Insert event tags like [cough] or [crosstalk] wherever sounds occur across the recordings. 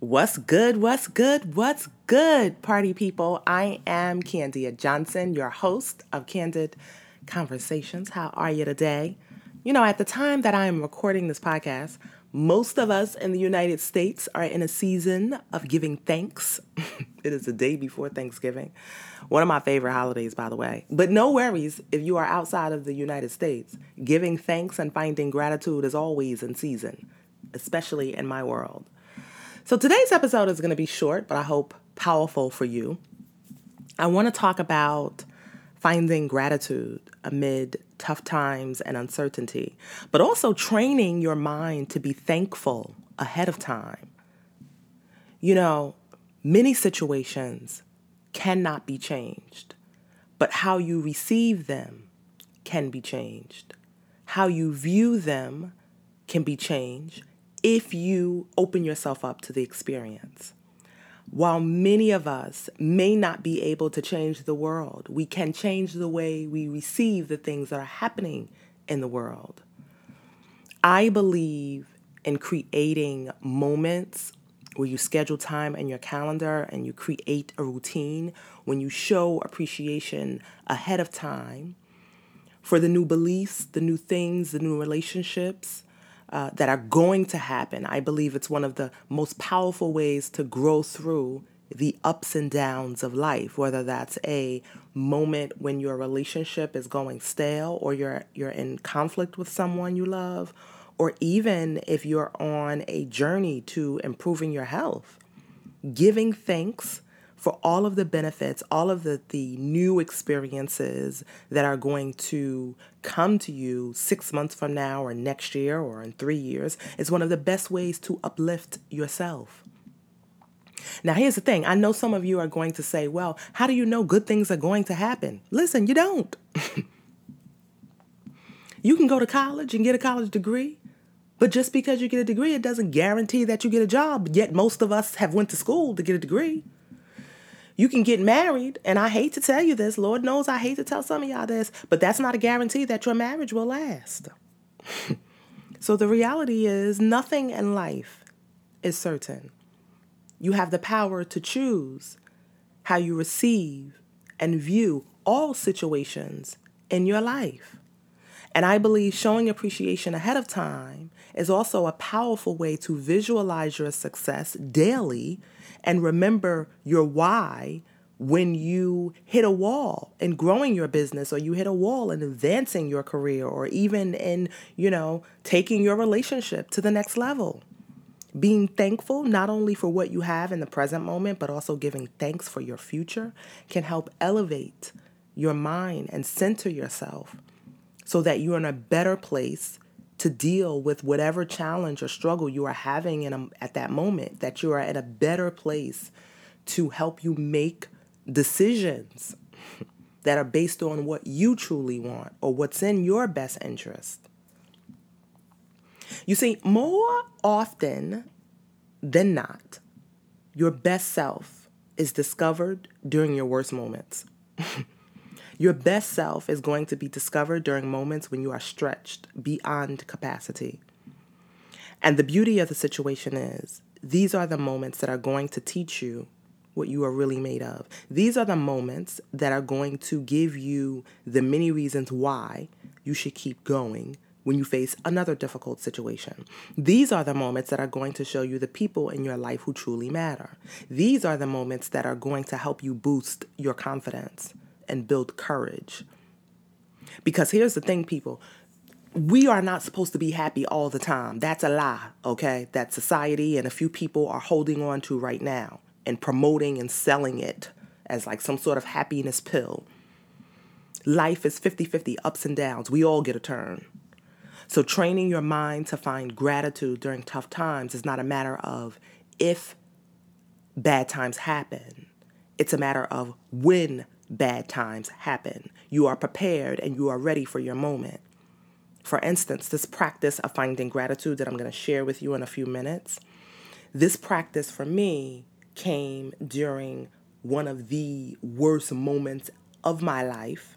What's good? What's good? What's good, party people? I am Candia Johnson, your host of Candid Conversations. How are you today? You know, at the time that I am recording this podcast, most of us in the United States are in a season of giving thanks. [laughs] it is the day before Thanksgiving. One of my favorite holidays, by the way. But no worries if you are outside of the United States. Giving thanks and finding gratitude is always in season, especially in my world. So today's episode is going to be short, but I hope powerful for you. I want to talk about finding gratitude amid tough times and uncertainty, but also training your mind to be thankful ahead of time. You know, many situations cannot be changed, but how you receive them can be changed. How you view them can be changed if you open yourself up to the experience. While many of us may not be able to change the world, we can change the way we receive the things that are happening in the world. I believe in creating moments where you schedule time in your calendar and you create a routine when you show appreciation ahead of time for the new beliefs, the new things, the new relationships, uh, that are going to happen. I believe it's one of the most powerful ways to grow through the ups and downs of life, whether that's a moment when your relationship is going stale or you're you're in conflict with someone you love, or even if you're on a journey to improving your health. Giving thanks for all of the benefits, all of the, the new experiences that are going to come to you six months from now or next year or in three years is one of the best ways to uplift yourself. Now, here's the thing I know some of you are going to say, well, how do you know good things are going to happen? Listen, you don't. [laughs] you can go to college and get a college degree. But just because you get a degree, it doesn't guarantee that you get a job. Yet most of us have went to school to get a degree. You can get married, and I hate to tell you this, Lord knows I hate to tell some of y'all this, but that's not a guarantee that your marriage will last. [laughs] so the reality is, nothing in life is certain. You have the power to choose how you receive and view all situations in your life. And I believe showing appreciation ahead of time is also a powerful way to visualize your success daily and remember your why when you hit a wall in growing your business or you hit a wall in advancing your career or even in, you know, taking your relationship to the next level. Being thankful not only for what you have in the present moment, but also giving thanks for your future can help elevate your mind and center yourself so that you're in a better place to deal with whatever challenge or struggle you are having in a, at that moment, that you are at a better place to help you make decisions [laughs] that are based on what you truly want or what's in your best interest. You see, more often than not, your best self is discovered during your worst moments. [laughs] Your best self is going to be discovered during moments when you are stretched beyond capacity. And the beauty of the situation is, these are the moments that are going to teach you what you are really made of. These are the moments that are going to give you the many reasons why you should keep going when you face another difficult situation. These are the moments that are going to show you the people in your life who truly matter. These are the moments that are going to help you boost your confidence and build courage. Because here's the thing, people we are not supposed to be happy all the time. That's a lie, okay? That society and a few people are holding on to right now and promoting and selling it as like some sort of happiness pill. Life is 50 50 ups and downs. We all get a turn. So, training your mind to find gratitude during tough times is not a matter of if bad times happen, it's a matter of when bad times happen. You are prepared and you are ready for your moment. For instance, this practice of finding gratitude that I'm going to share with you in a few minutes, this practice for me came during one of the worst moments of my life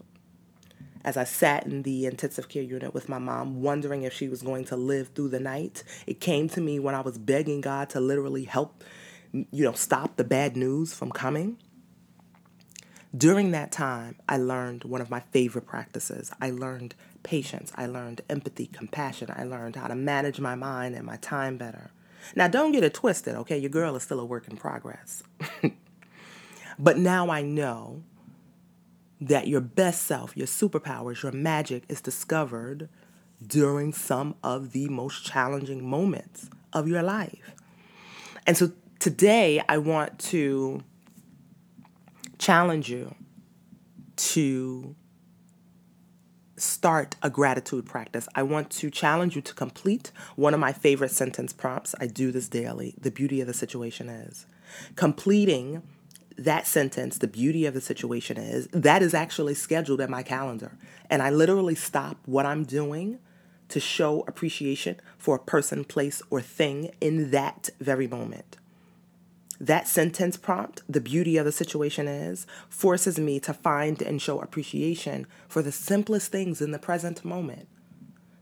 as I sat in the intensive care unit with my mom, wondering if she was going to live through the night. It came to me when I was begging God to literally help you know, stop the bad news from coming. During that time, I learned one of my favorite practices. I learned patience. I learned empathy, compassion. I learned how to manage my mind and my time better. Now, don't get it twisted, okay? Your girl is still a work in progress. [laughs] but now I know that your best self, your superpowers, your magic is discovered during some of the most challenging moments of your life. And so today I want to challenge you to start a gratitude practice. I want to challenge you to complete one of my favorite sentence prompts. I do this daily. The beauty of the situation is completing that sentence, the beauty of the situation is that is actually scheduled in my calendar. And I literally stop what I'm doing to show appreciation for a person, place, or thing in that very moment. That sentence prompt, the beauty of the situation is, forces me to find and show appreciation for the simplest things in the present moment.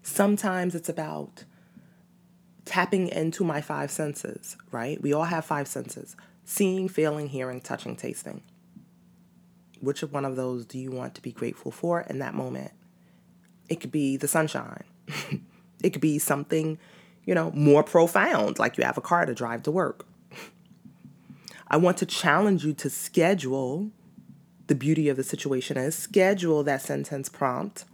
Sometimes it's about tapping into my five senses, right? We all have five senses seeing, feeling, hearing, touching, tasting. Which one of those do you want to be grateful for in that moment? It could be the sunshine. [laughs] it could be something, you know, more profound, like you have a car to drive to work. I want to challenge you to schedule the beauty of the situation is schedule that sentence prompt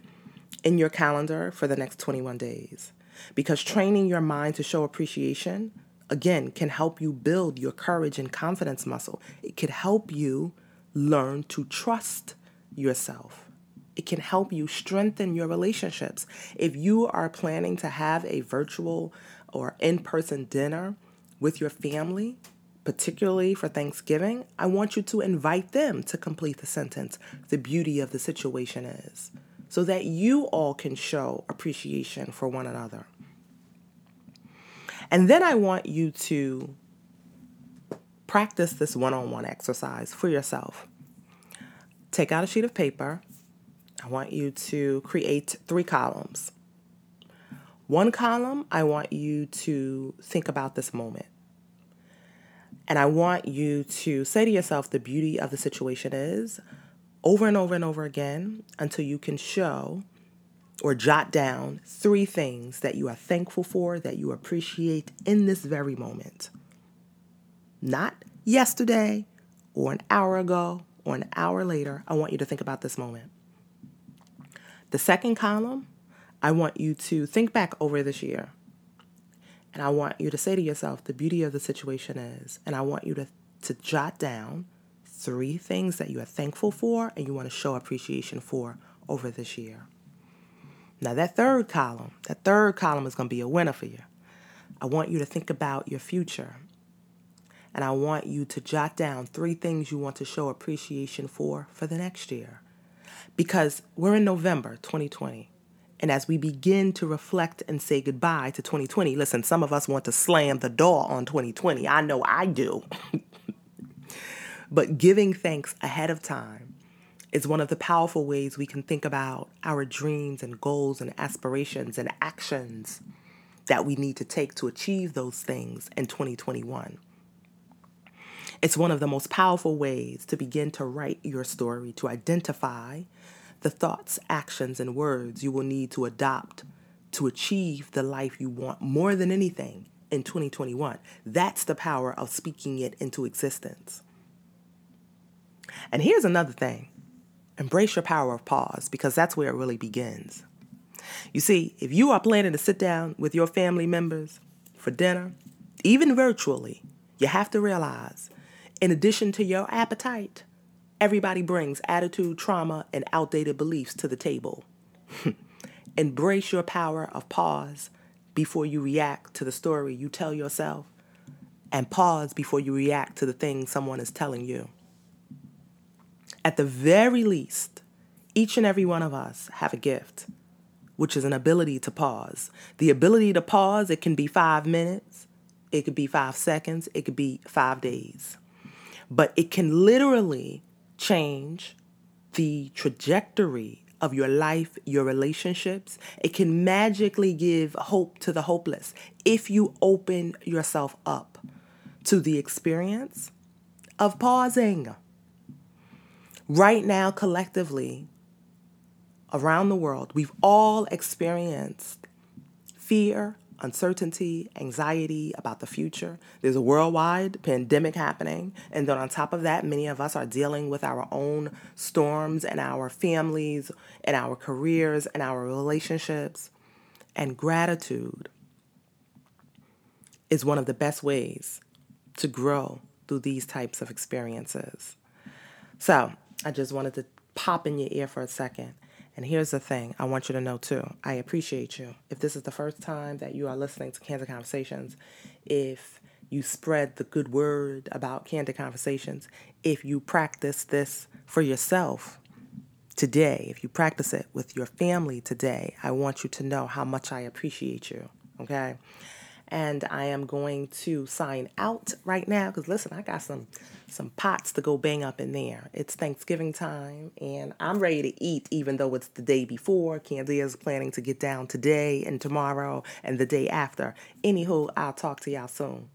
in your calendar for the next 21 days. Because training your mind to show appreciation, again, can help you build your courage and confidence muscle. It could help you learn to trust yourself. It can help you strengthen your relationships. If you are planning to have a virtual or in person dinner with your family, particularly for Thanksgiving, I want you to invite them to complete the sentence. The beauty of the situation is so that you all can show appreciation for one another. And then I want you to practice this one on one exercise for yourself. Take out a sheet of paper. I want you to create three columns. One column, I want you to think about this moment. And I want you to say to yourself the beauty of the situation is over and over and over again until you can show or jot down three things that you are thankful for, that you appreciate in this very moment. Not yesterday or an hour ago or an hour later. I want you to think about this moment. The second column, I want you to think back over this year. And I want you to say to yourself, the beauty of the situation is, and I want you to, to jot down three things that you are thankful for and you want to show appreciation for over this year. Now, that third column, that third column is going to be a winner for you. I want you to think about your future. And I want you to jot down three things you want to show appreciation for for the next year. Because we're in November 2020. And as we begin to reflect and say goodbye to 2020, listen, some of us want to slam the door on 2020. I know I do. [laughs] but giving thanks ahead of time is one of the powerful ways we can think about our dreams and goals and aspirations and actions that we need to take to achieve those things in 2021. It's one of the most powerful ways to begin to write your story, to identify the thoughts, actions, and words you will need to adopt to achieve the life you want more than anything in 2021. That's the power of speaking it into existence. And here's another thing embrace your power of pause because that's where it really begins. You see, if you are planning to sit down with your family members for dinner, even virtually, you have to realize, in addition to your appetite, Everybody brings attitude, trauma, and outdated beliefs to the table. [laughs] Embrace your power of pause before you react to the story you tell yourself, and pause before you react to the thing someone is telling you. At the very least, each and every one of us have a gift, which is an ability to pause. The ability to pause, it can be five minutes, it could be five seconds, it could be five days. But it can literally change the trajectory of your life, your relationships. It can magically give hope to the hopeless if you open yourself up to the experience of pausing. Right now, collectively, around the world, we've all experienced fear, uncertainty, anxiety about the future. There's a worldwide pandemic happening. And then on top of that, many of us are dealing with our own storms and our families and our careers and our relationships. And gratitude is one of the best ways to grow through these types of experiences. So I just wanted to pop in your ear for a second and here's the thing I want you to know too I appreciate you. If this is the first time that you are listening to Candid Conversations, if you spread the good word about Candid Conversations, if you practice this for yourself today, if you practice it with your family today, I want you to know how much I appreciate you. Okay and I am going to sign out right now because listen, I got some some pots to go bang up in there. It's Thanksgiving time and I'm ready to eat even though it's the day before. Candy is planning to get down today and tomorrow and the day after. Anywho, I'll talk to y'all soon.